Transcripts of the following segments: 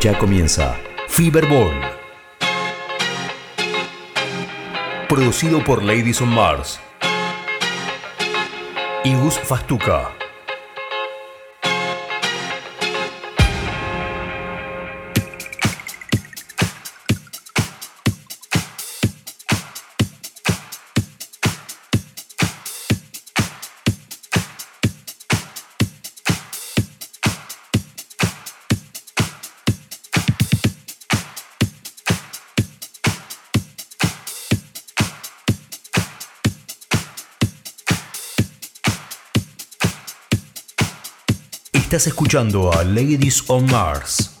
Ya comienza Fiberball. Producido por Ladies on Mars. Igus Fastuca. Estás escuchando a Ladies on Mars.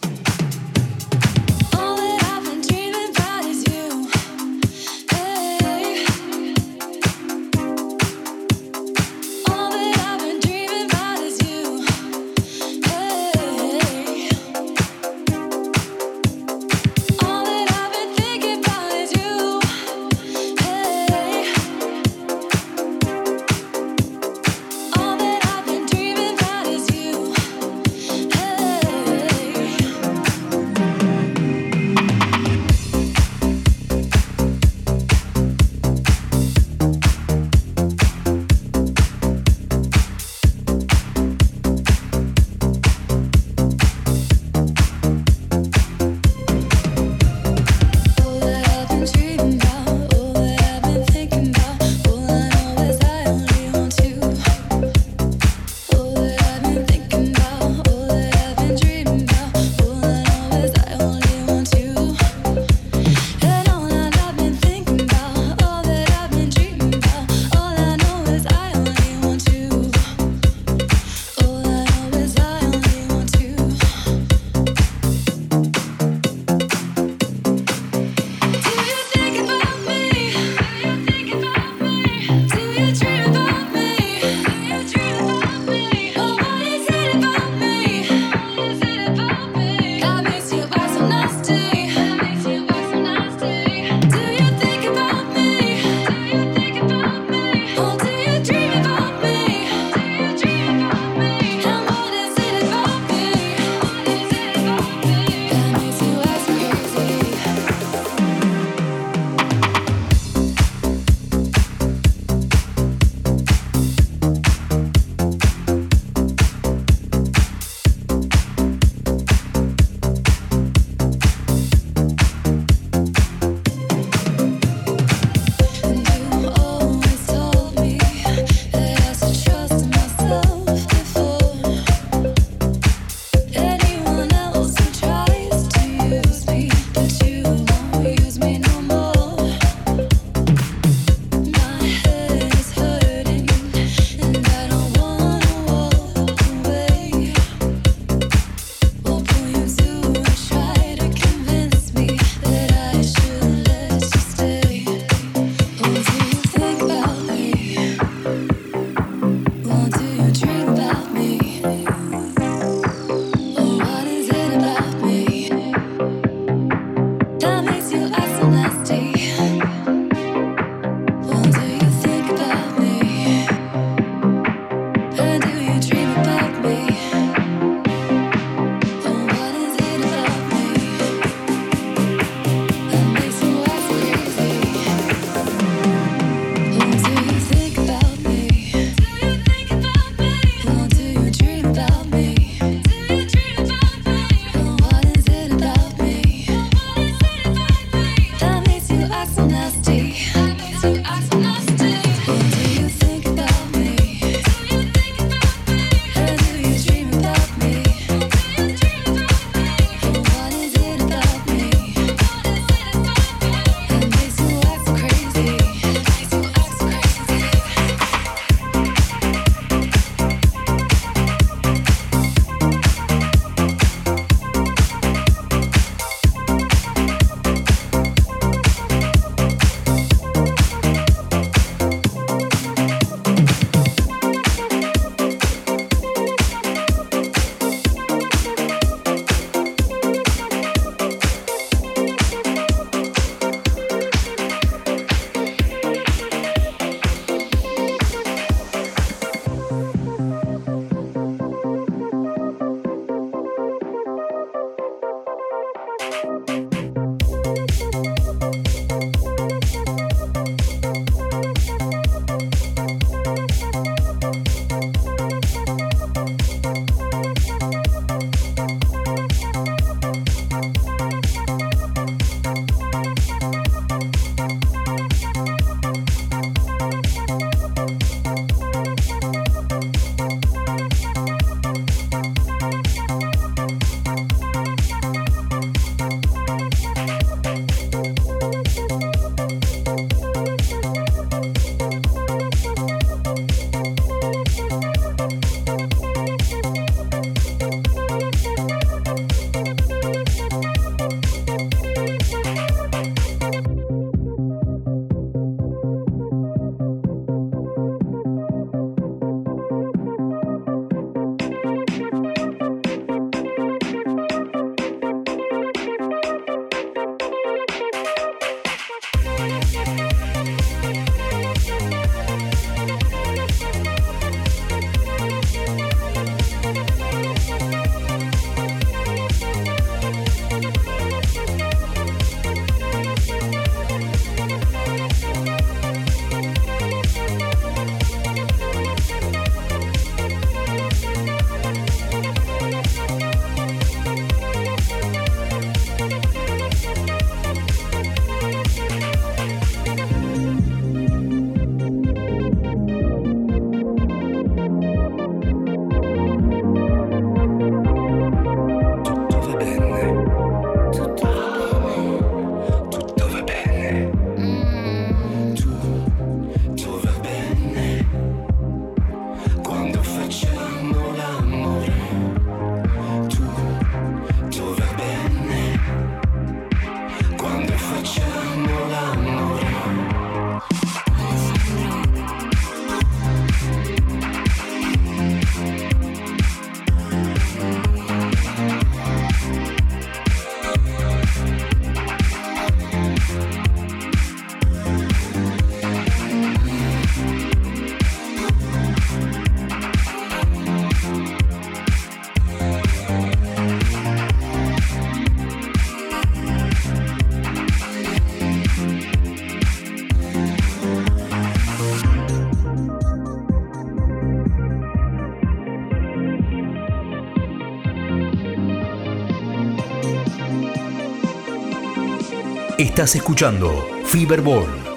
Estás escuchando Fiberball.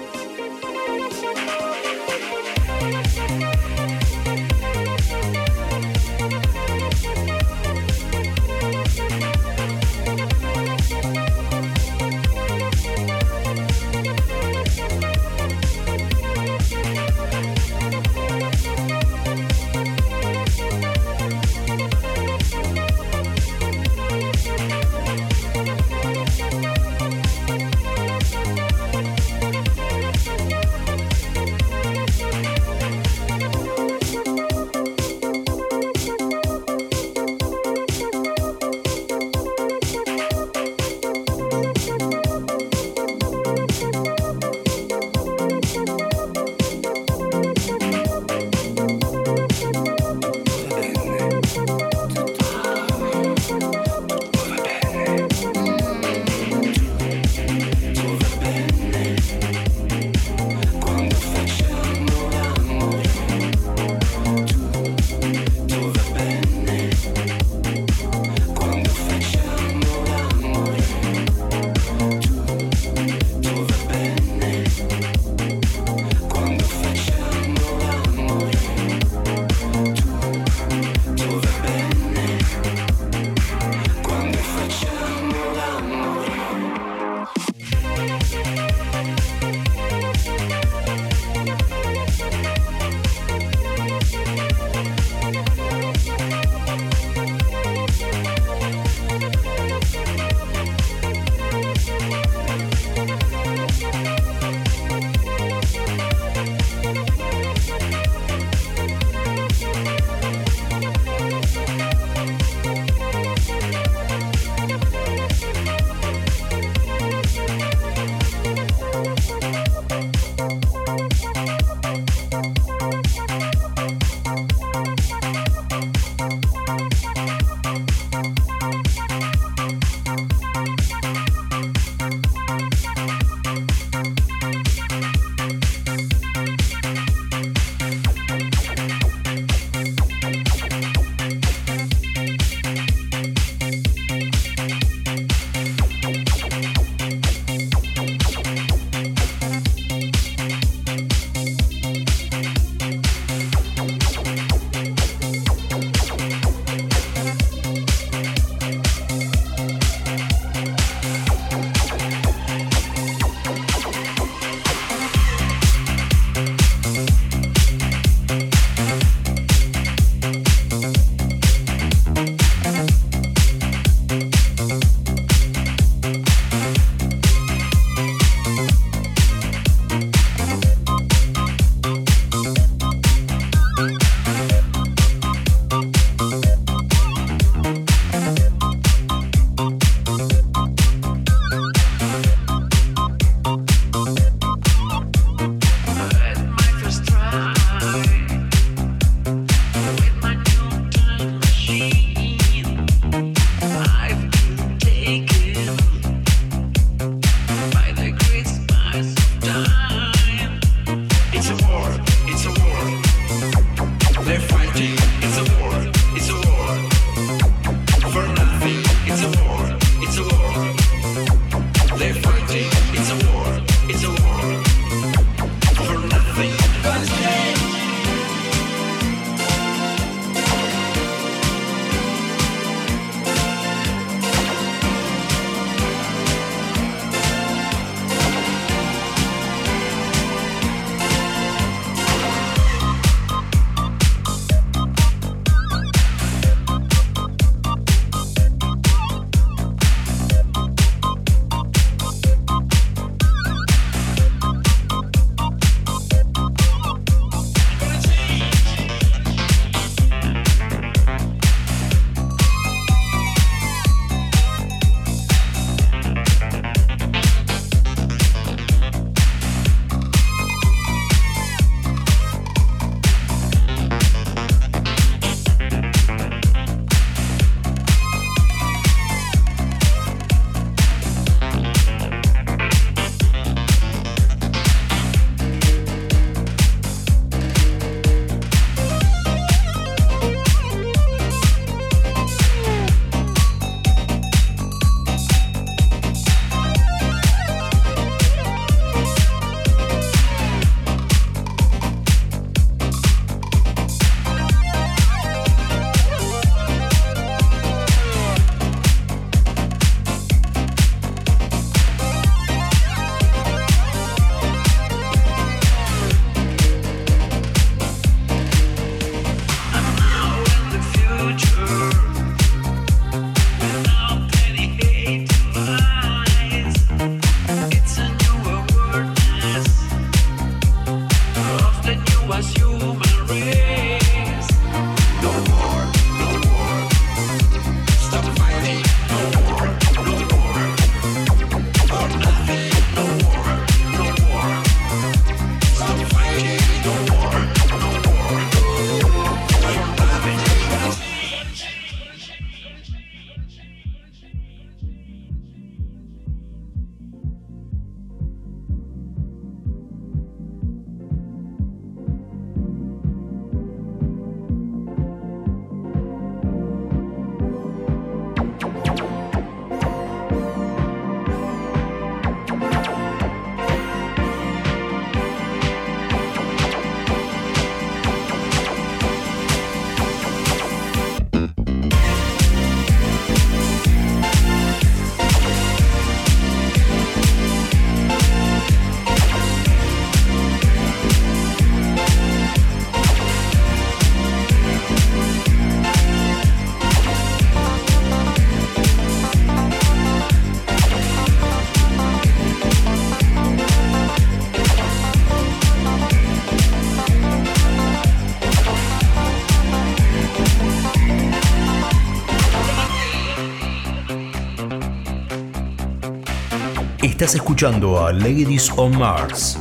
Estás escuchando a Ladies on Mars.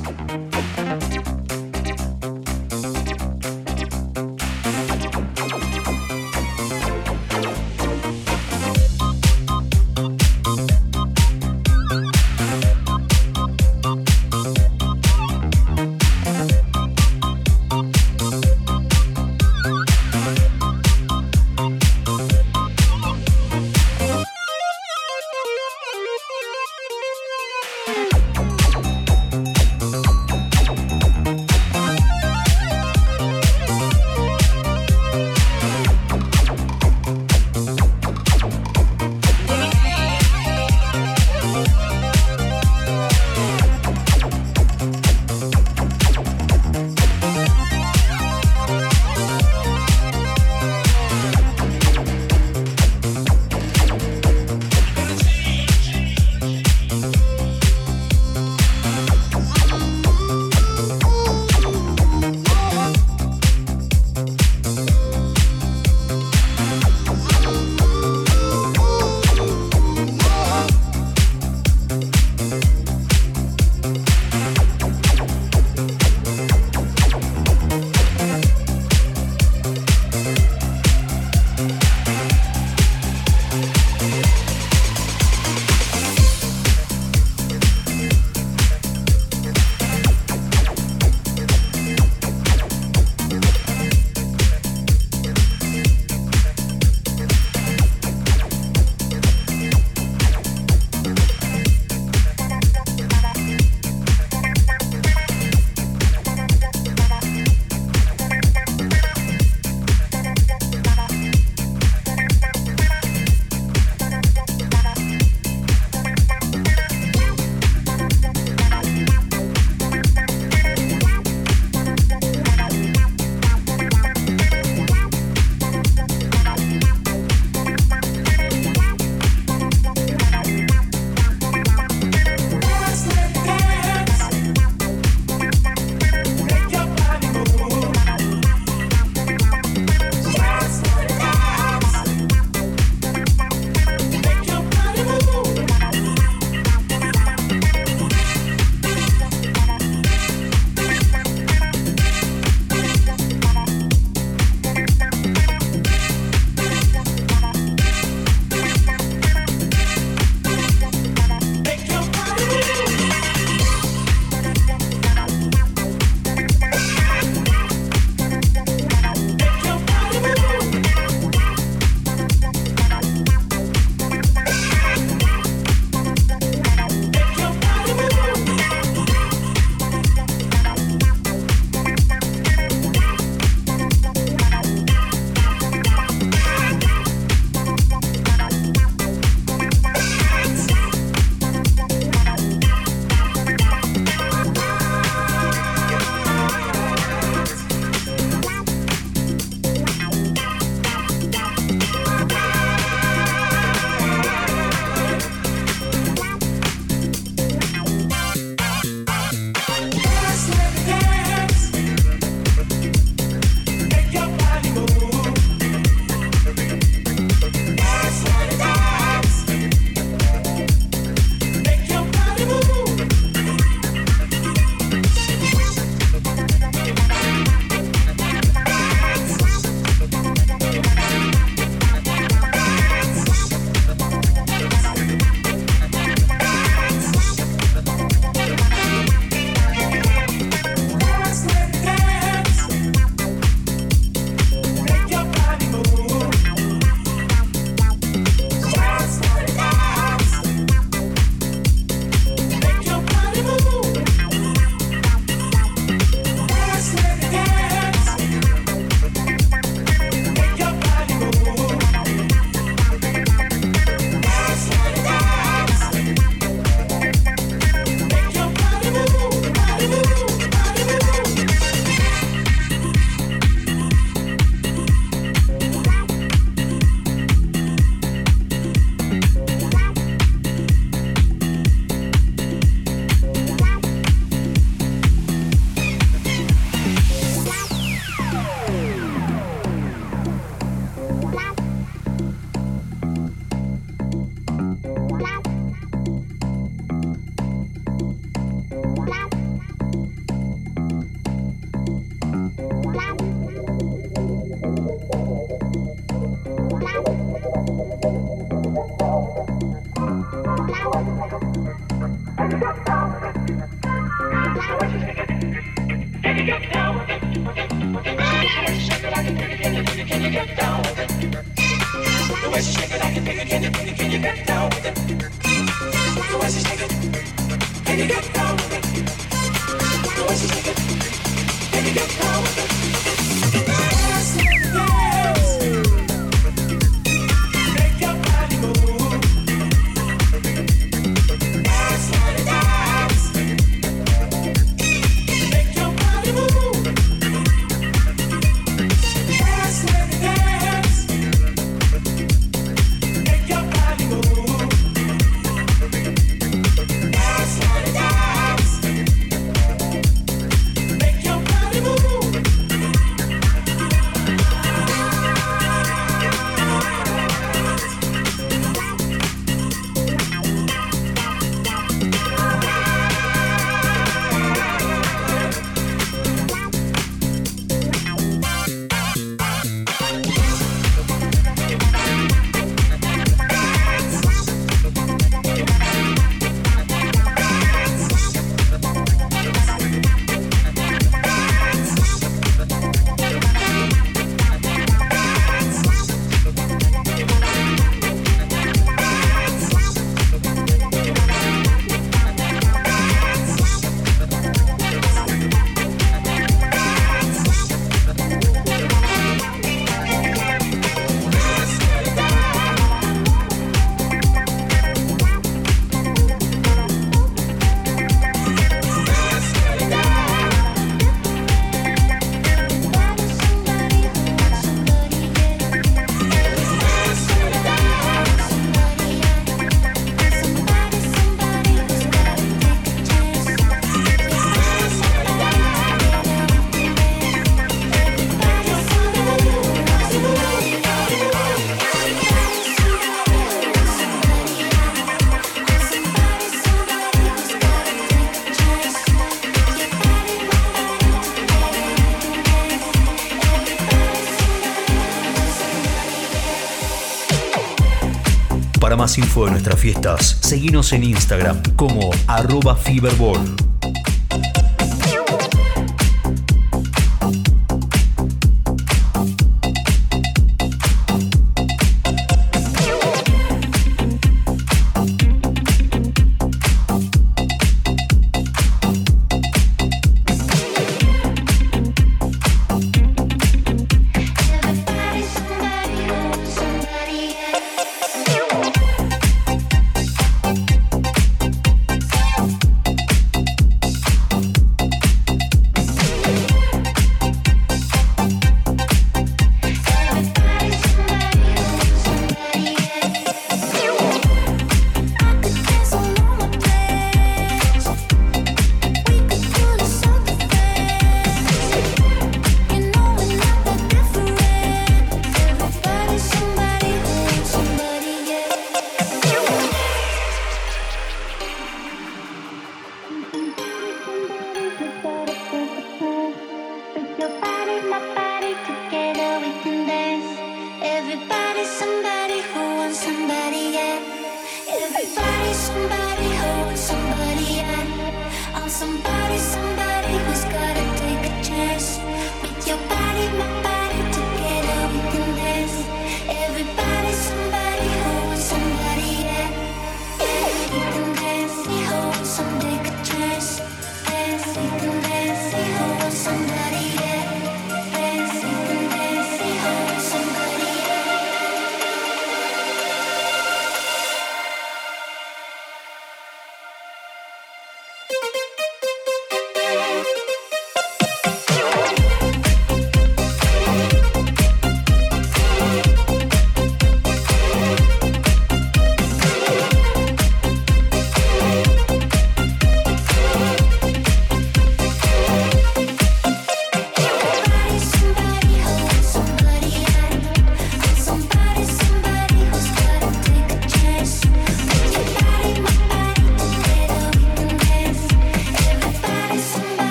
Info de nuestras fiestas, seguinos en Instagram como arroba Feverball.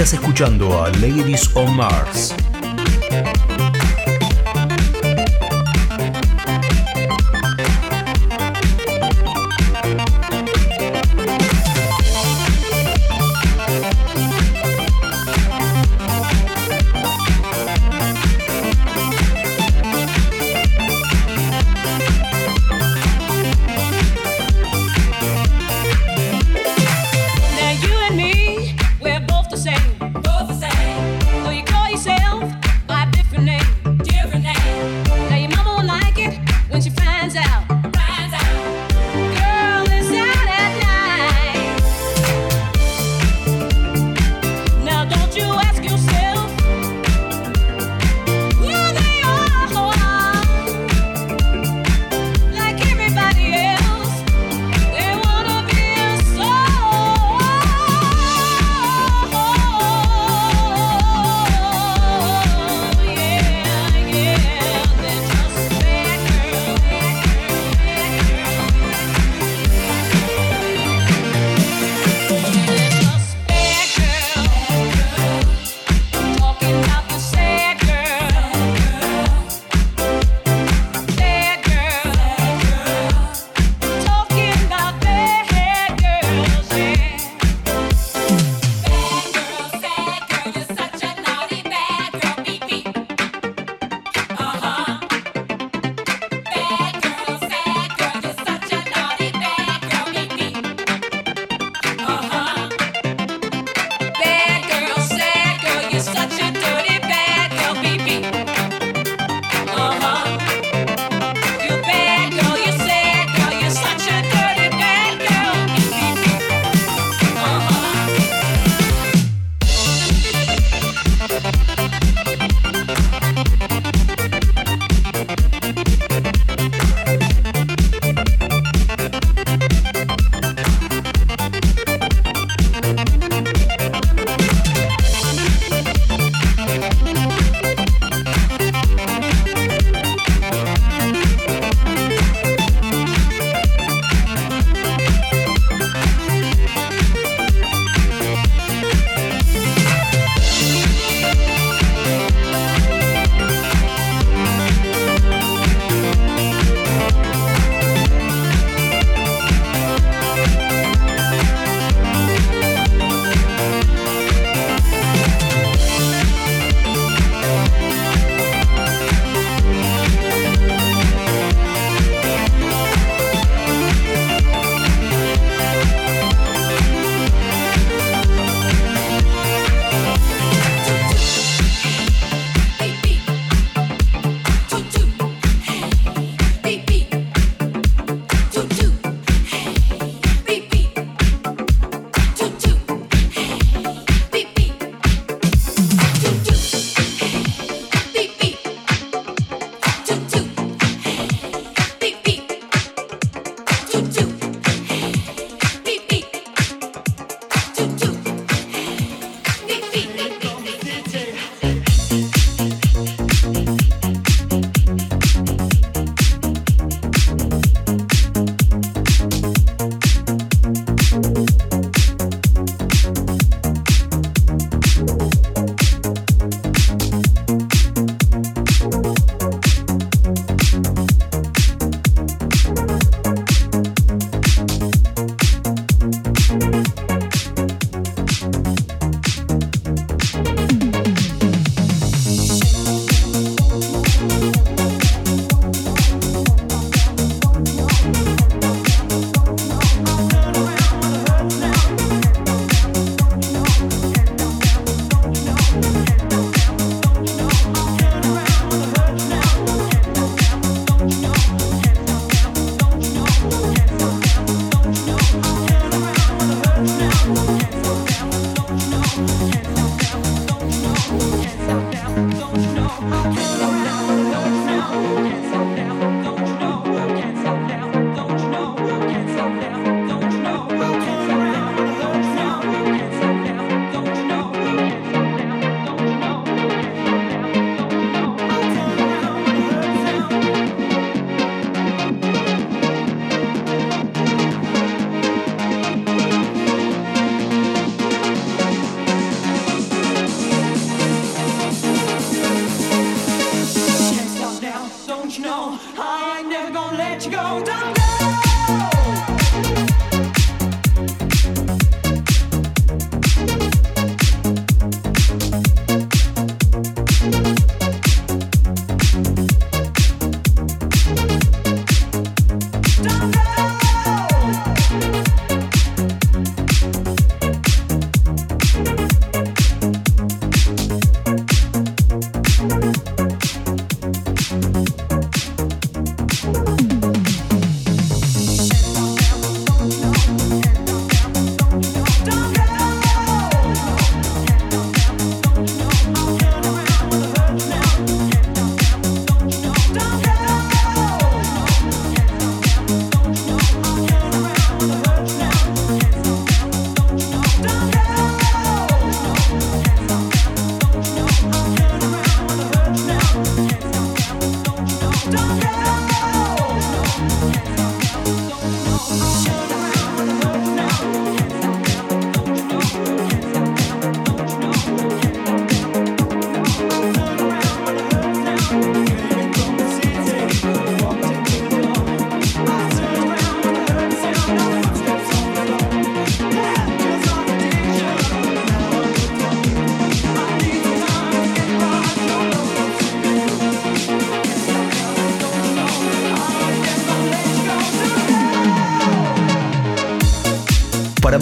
Estás escuchando a Ladies on Mars.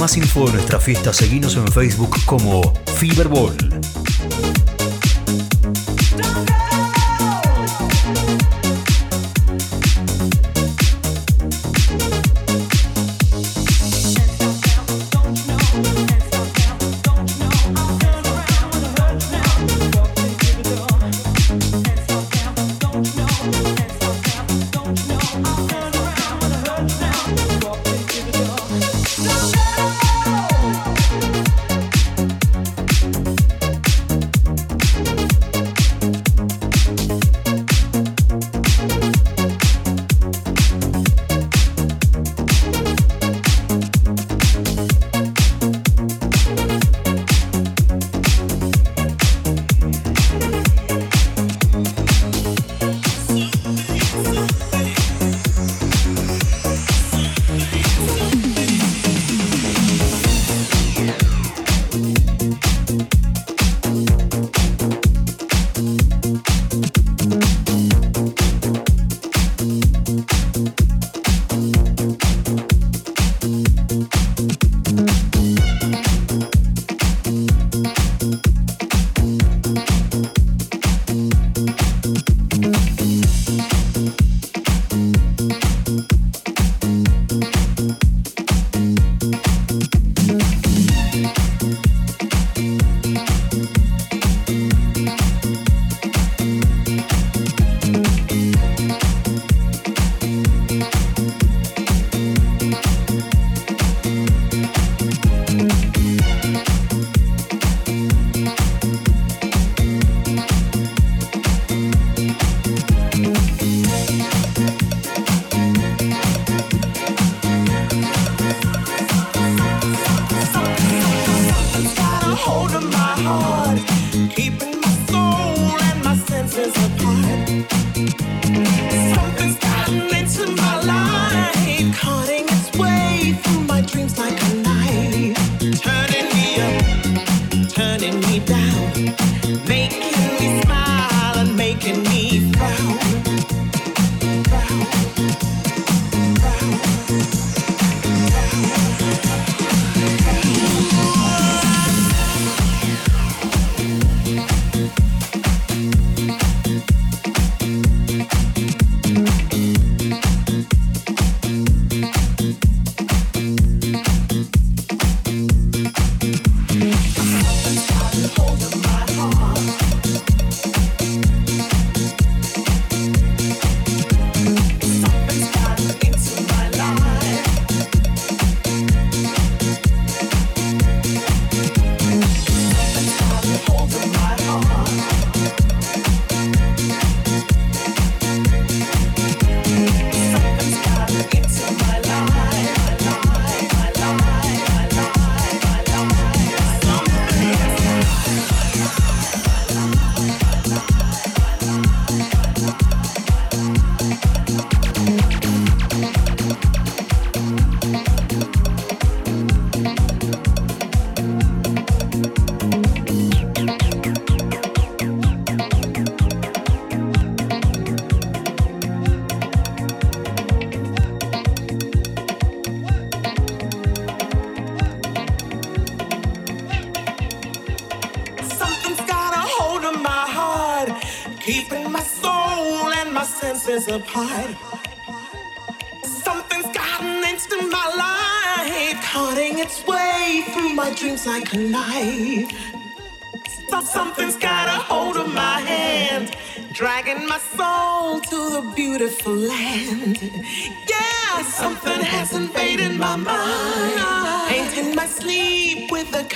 más info de nuestra fiesta, seguimos en Facebook como Fiberball.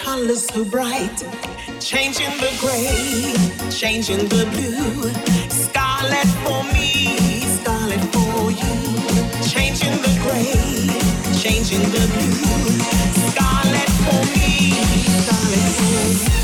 colors so bright. Changing the gray, changing the blue. Scarlet for me, scarlet for you. Changing the gray, changing the blue. Scarlet for me, scarlet for you.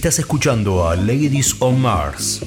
Estás escuchando a Ladies on Mars.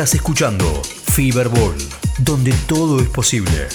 Estás escuchando Feverball, donde todo es posible.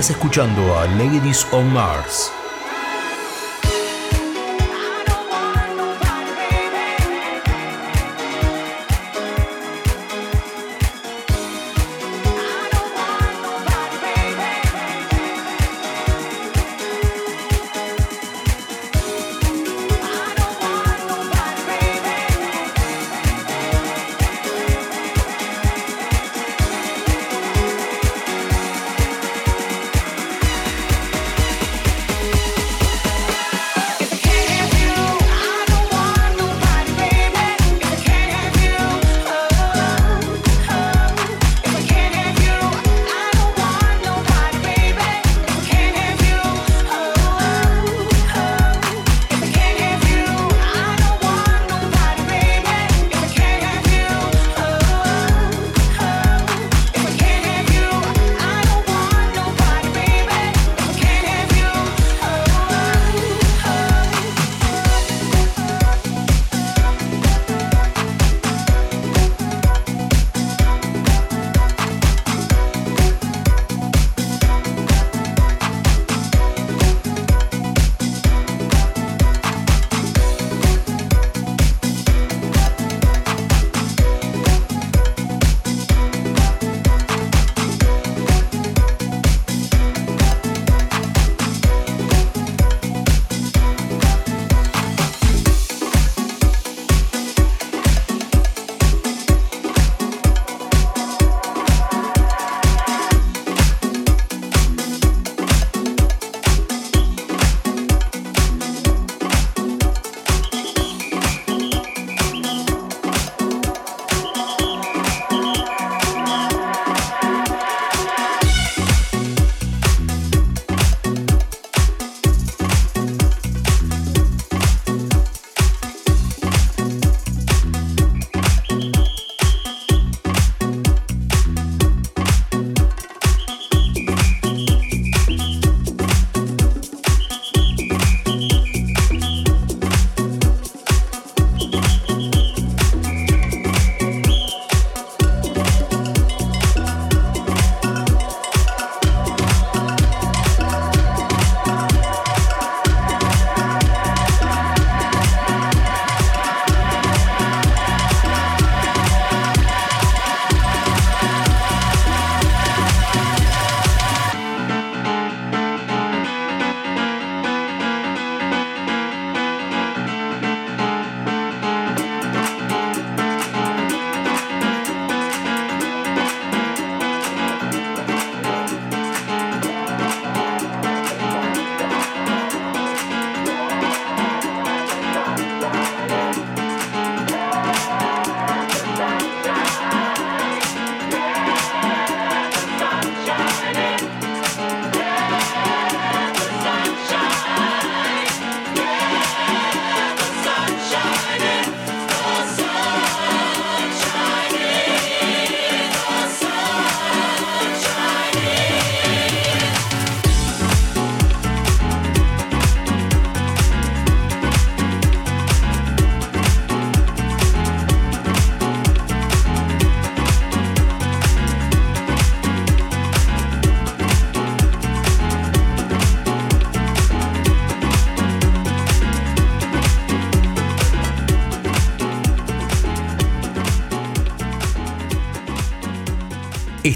Estás escuchando a Ladies on Mars.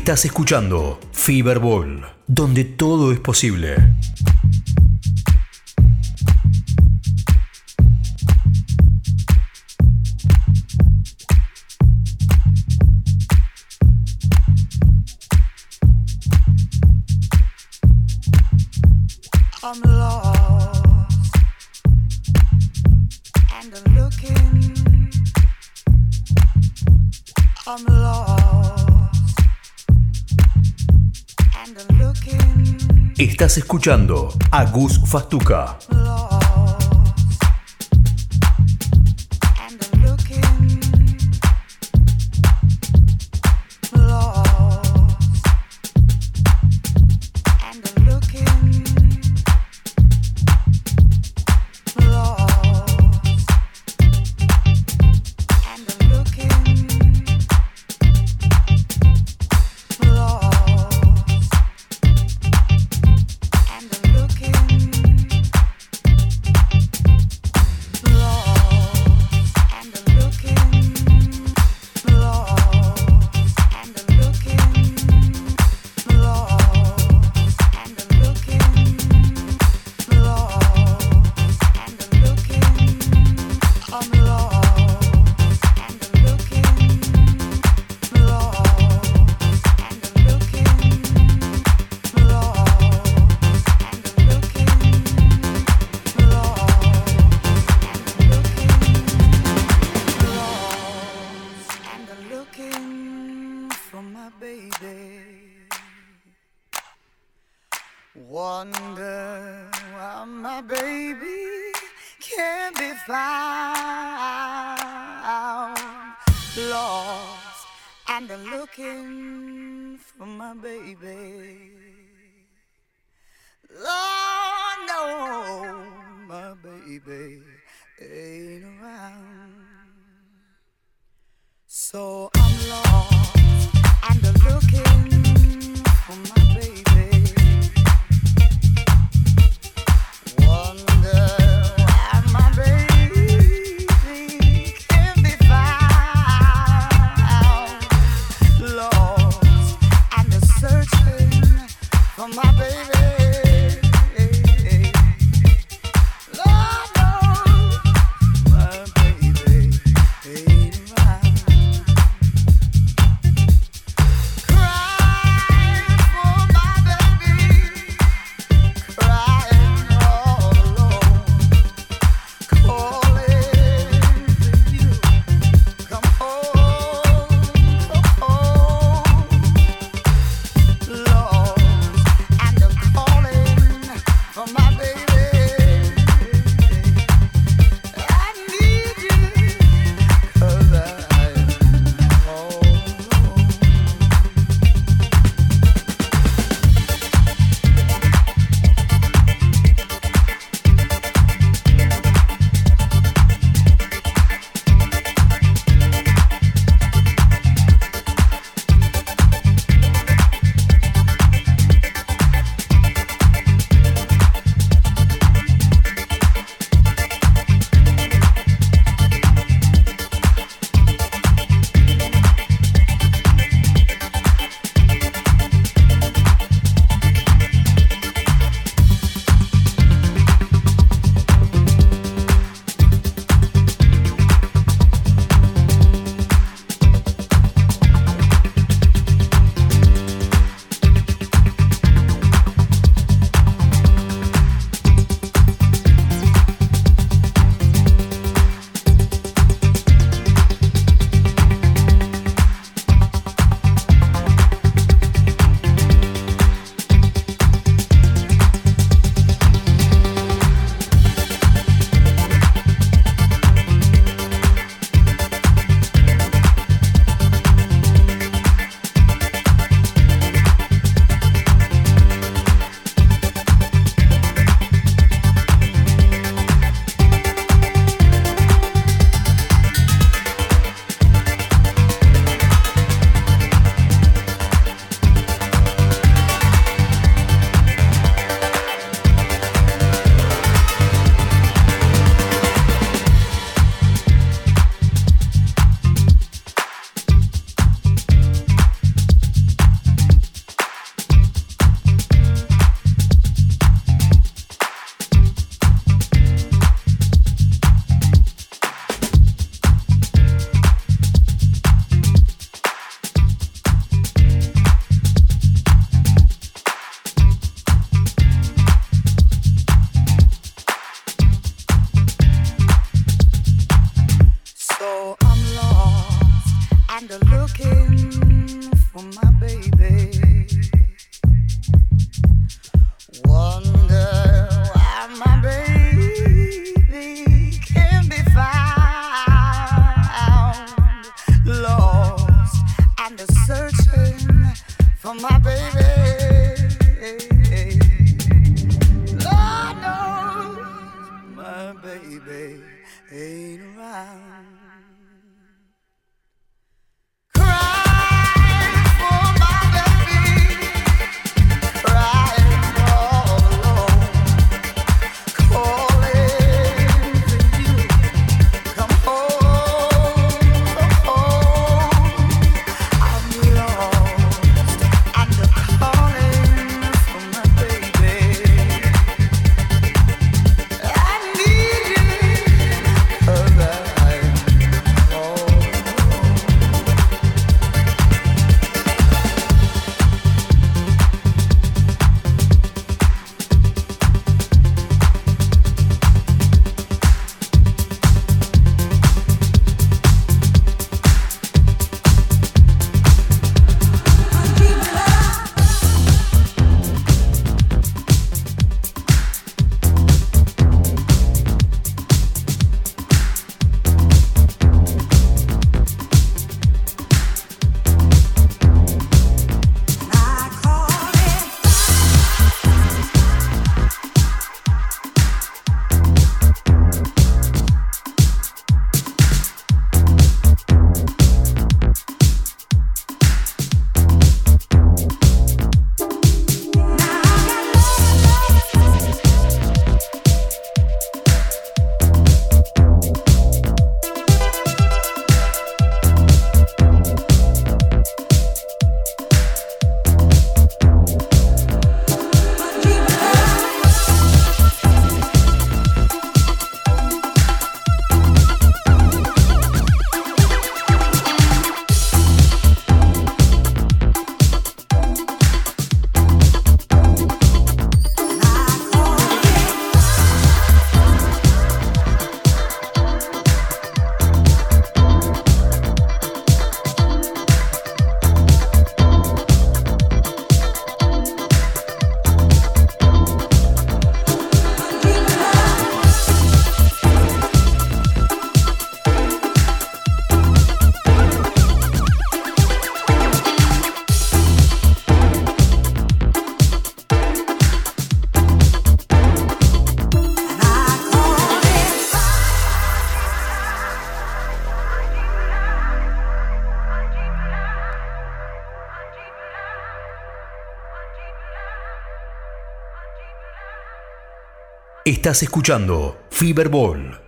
Estás escuchando Fiberball, donde todo es posible. Estás escuchando a Gus Fastuca. Estás escuchando Fiberball.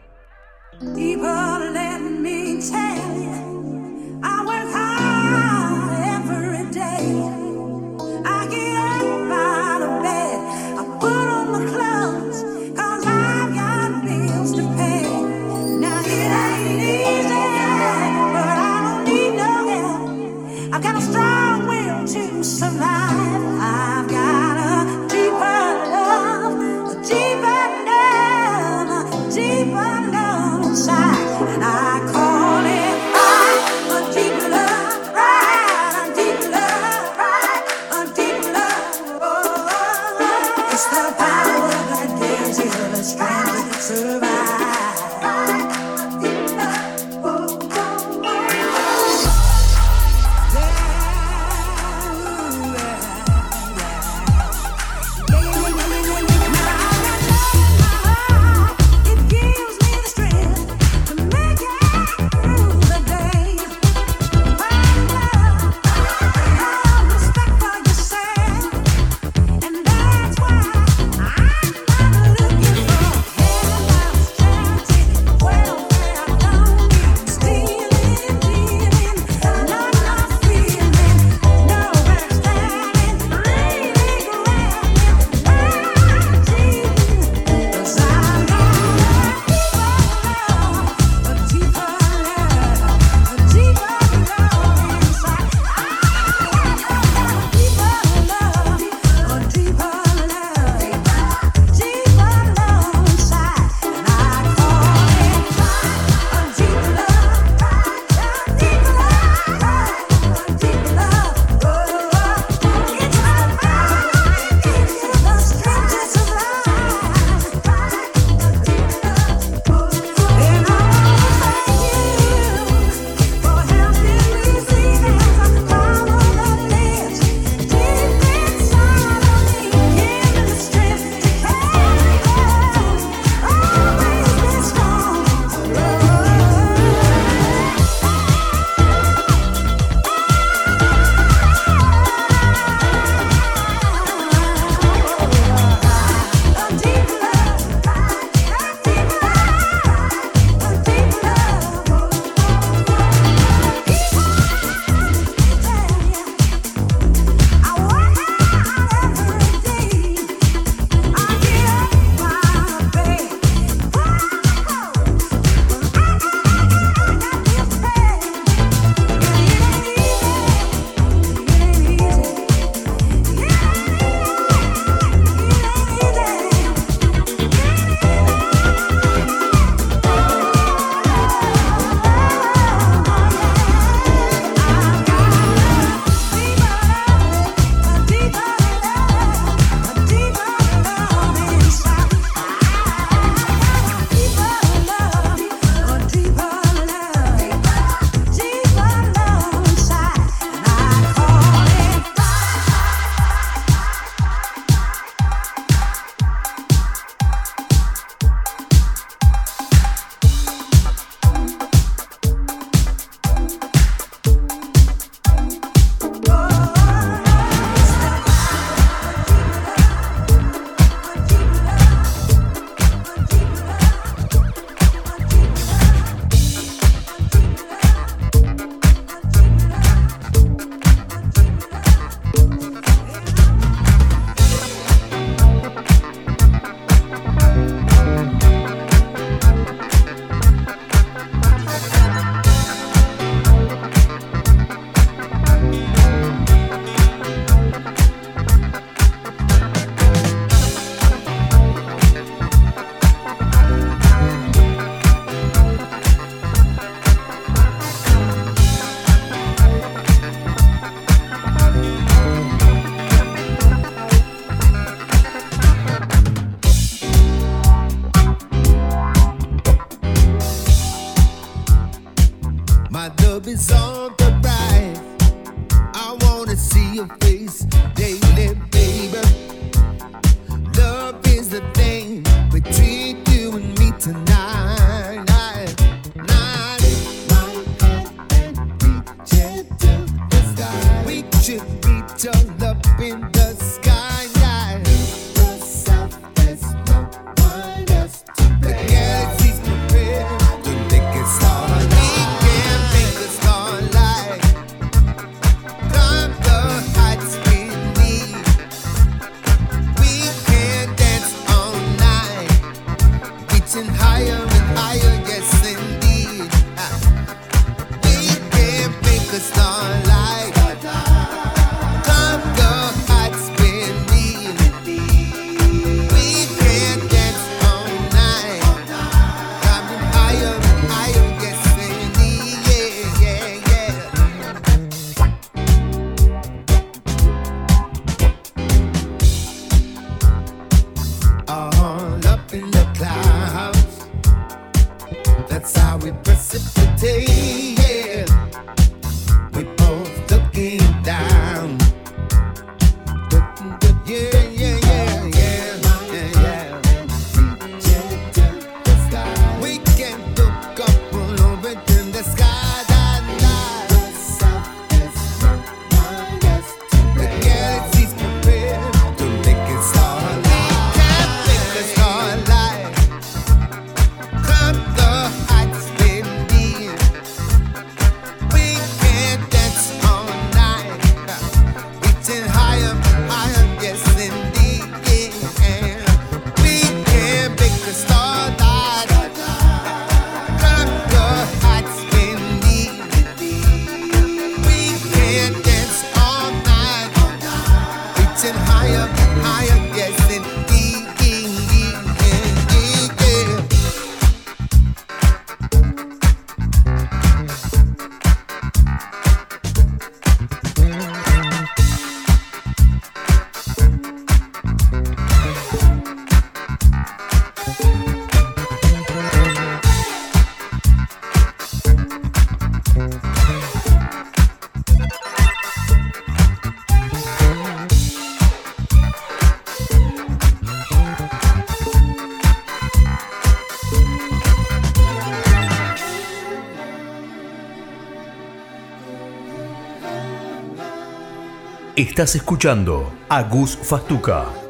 Estás escuchando a Gus Fastuca.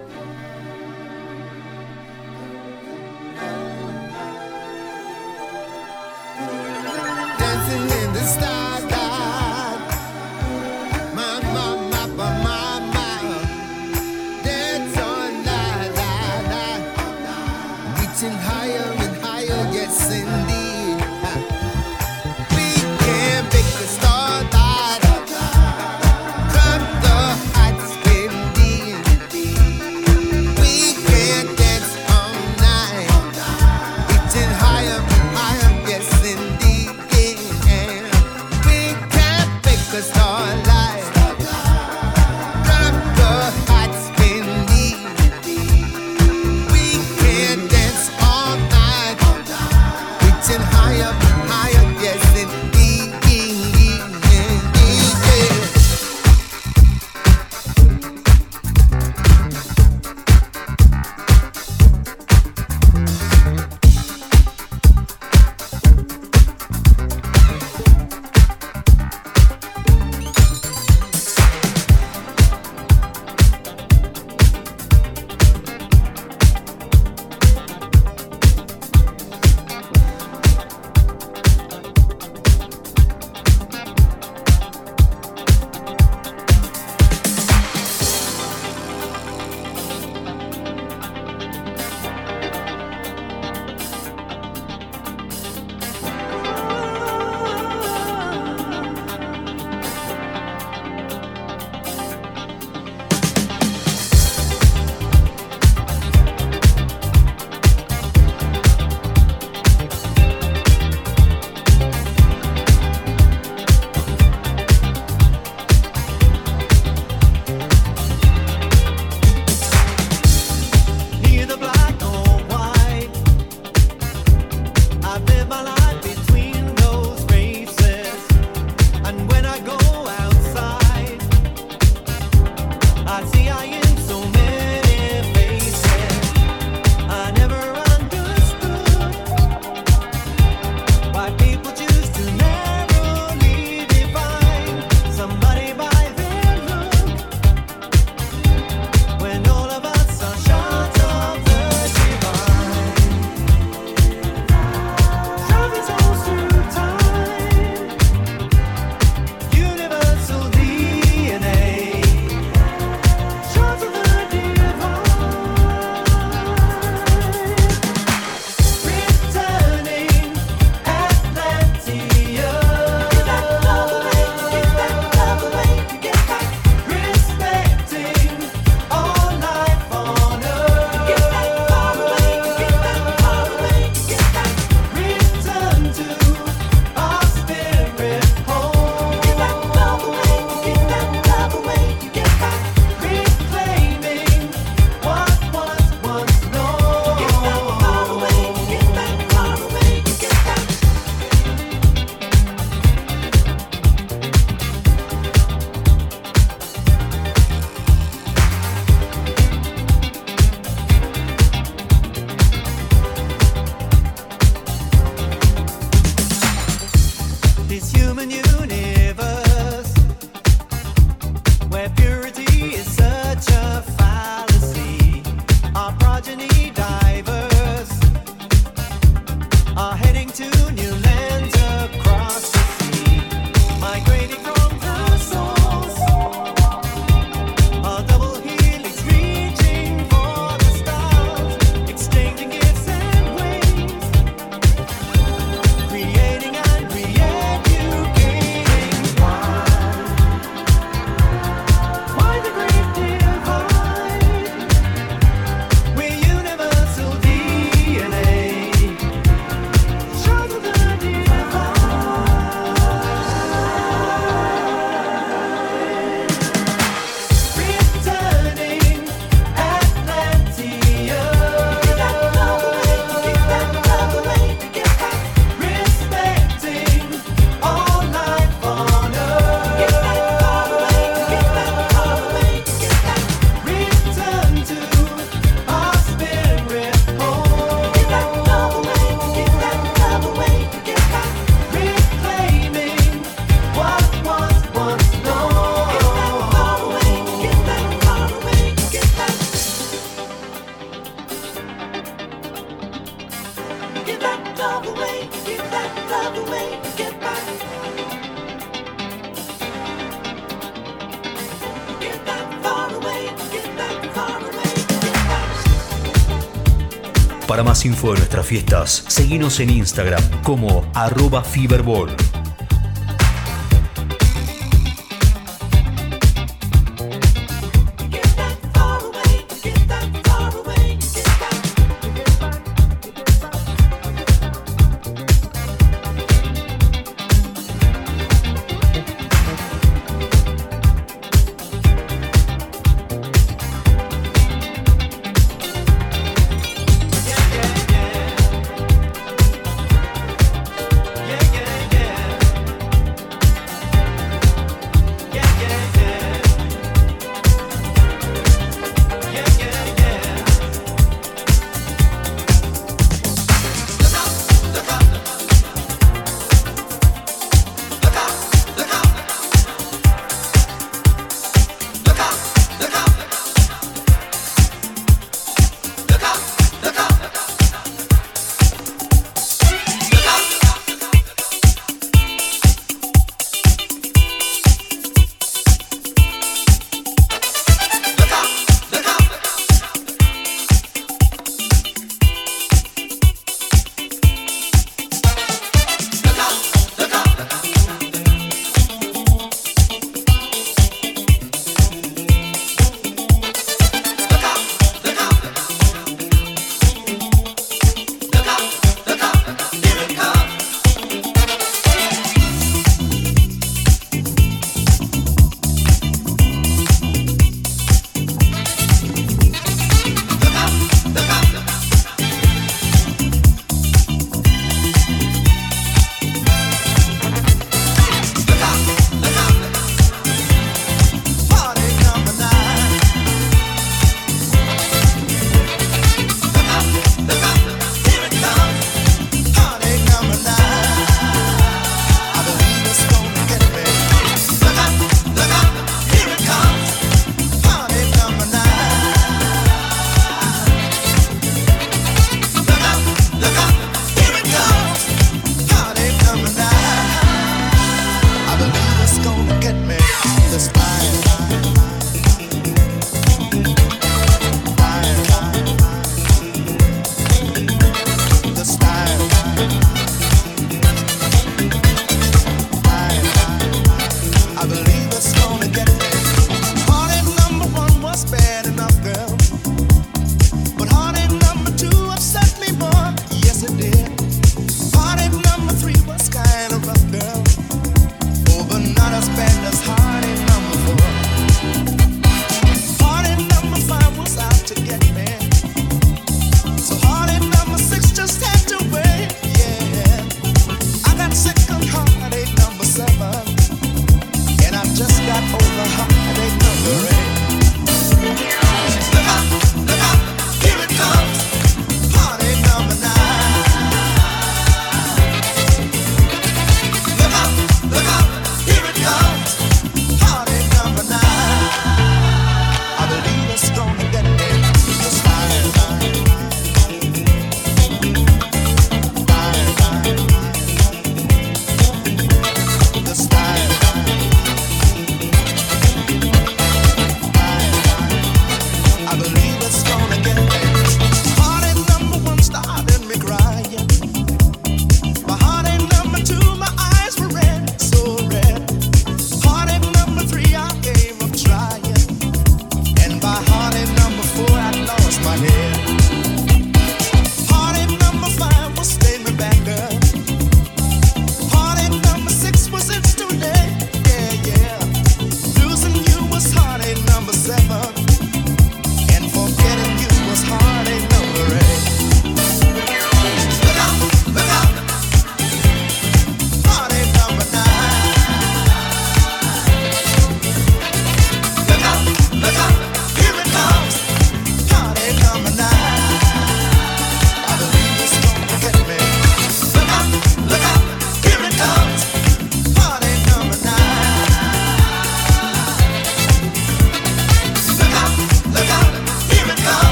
Info de nuestras fiestas, seguinos en Instagram como arroba Feverball.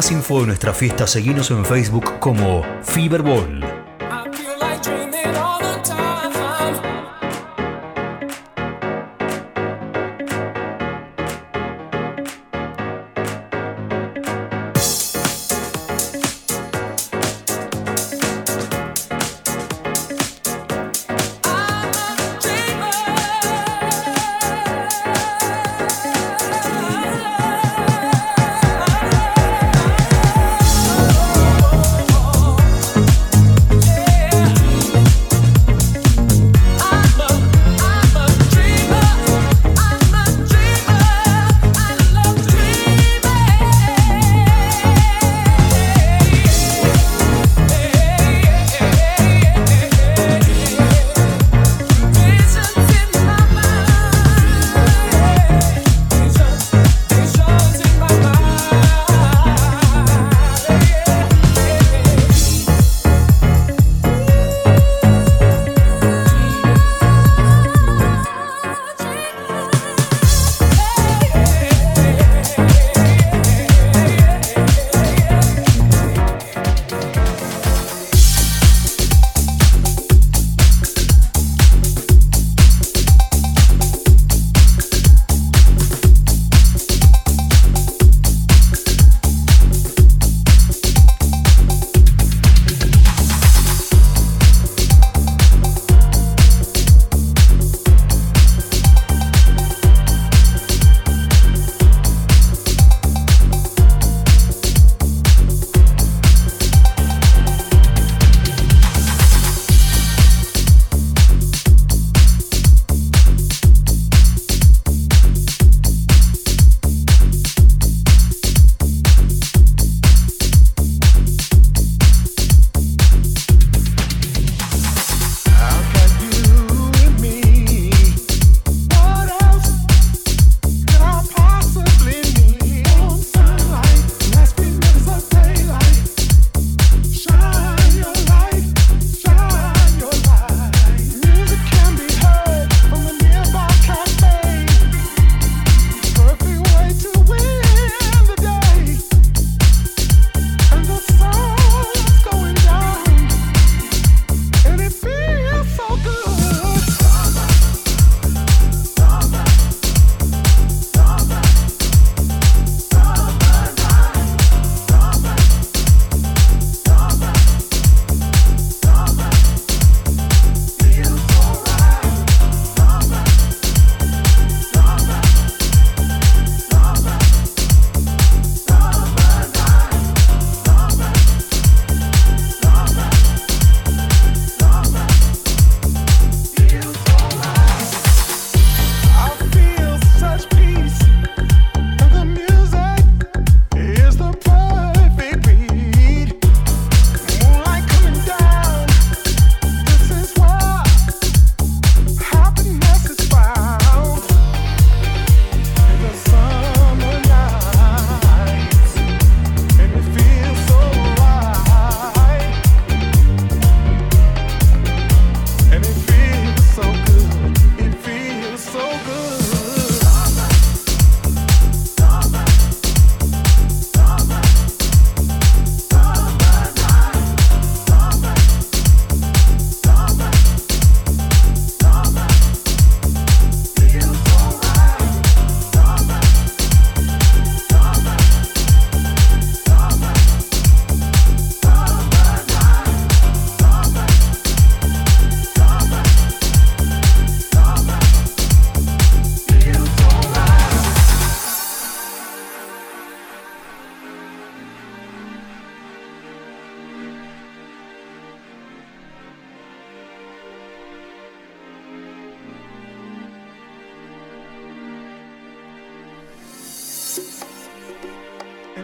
más info de nuestra fiesta, seguimos en Facebook como Fiberball.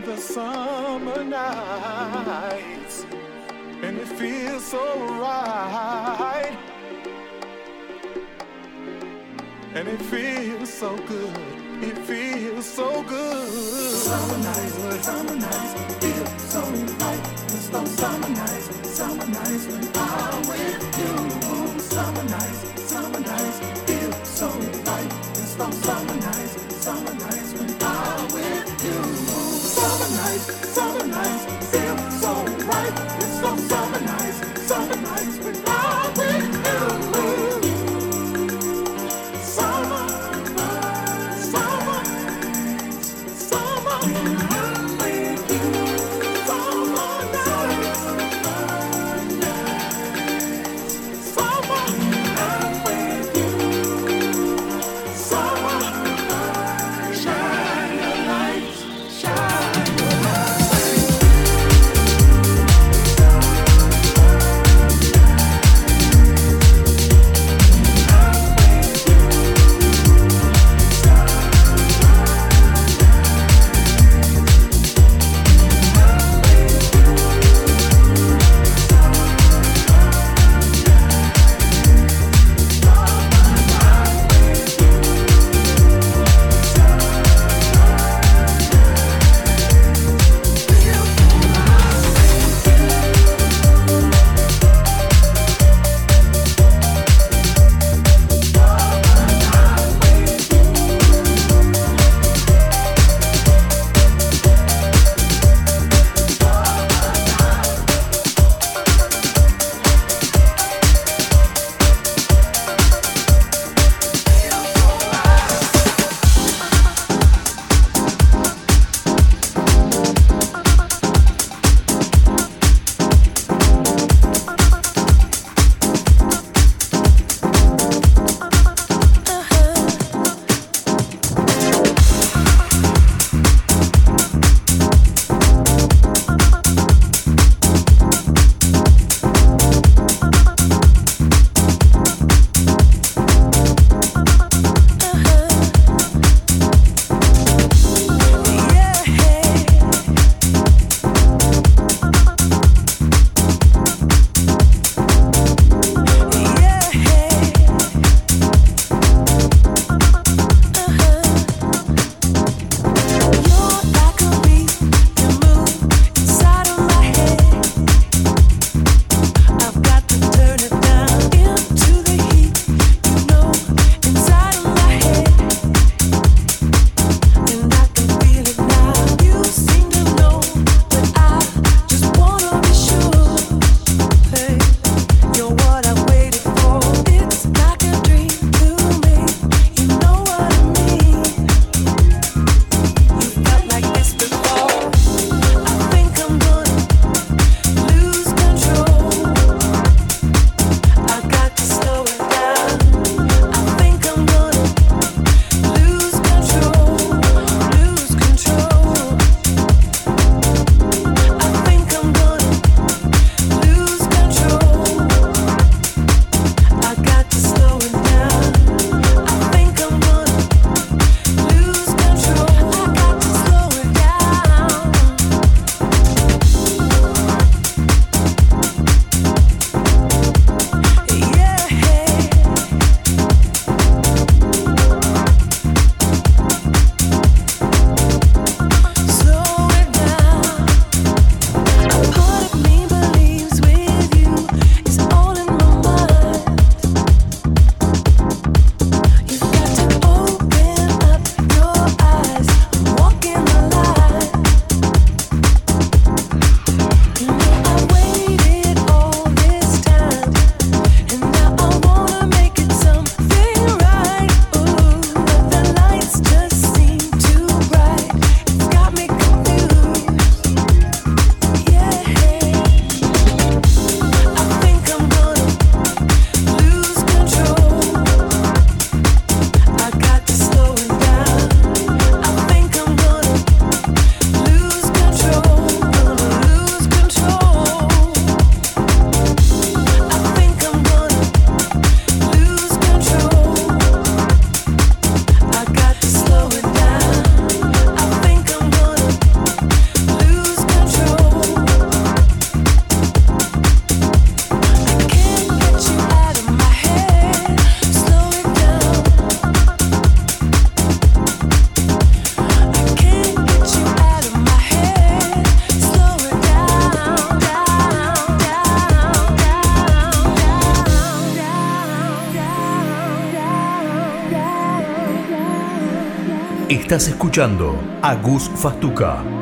the summer nights, and it feels so right, and it feels so good. It feels so good. Summer nights, summer nights, feel so right. It's those summer nights, summer nights when I'm with you. Summer nights, summer nights, feel so right. It's those summer nights. Escuchando a Gus Fastuca.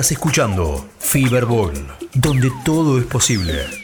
Estás escuchando Fiberball, donde todo es posible.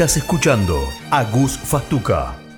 Estás escuchando a Gus Fastuca.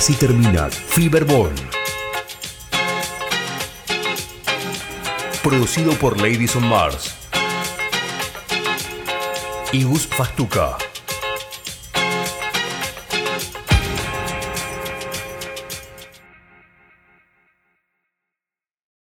Así termina Fiberball. Producido por Ladies on Mars. y Igus Fastuca.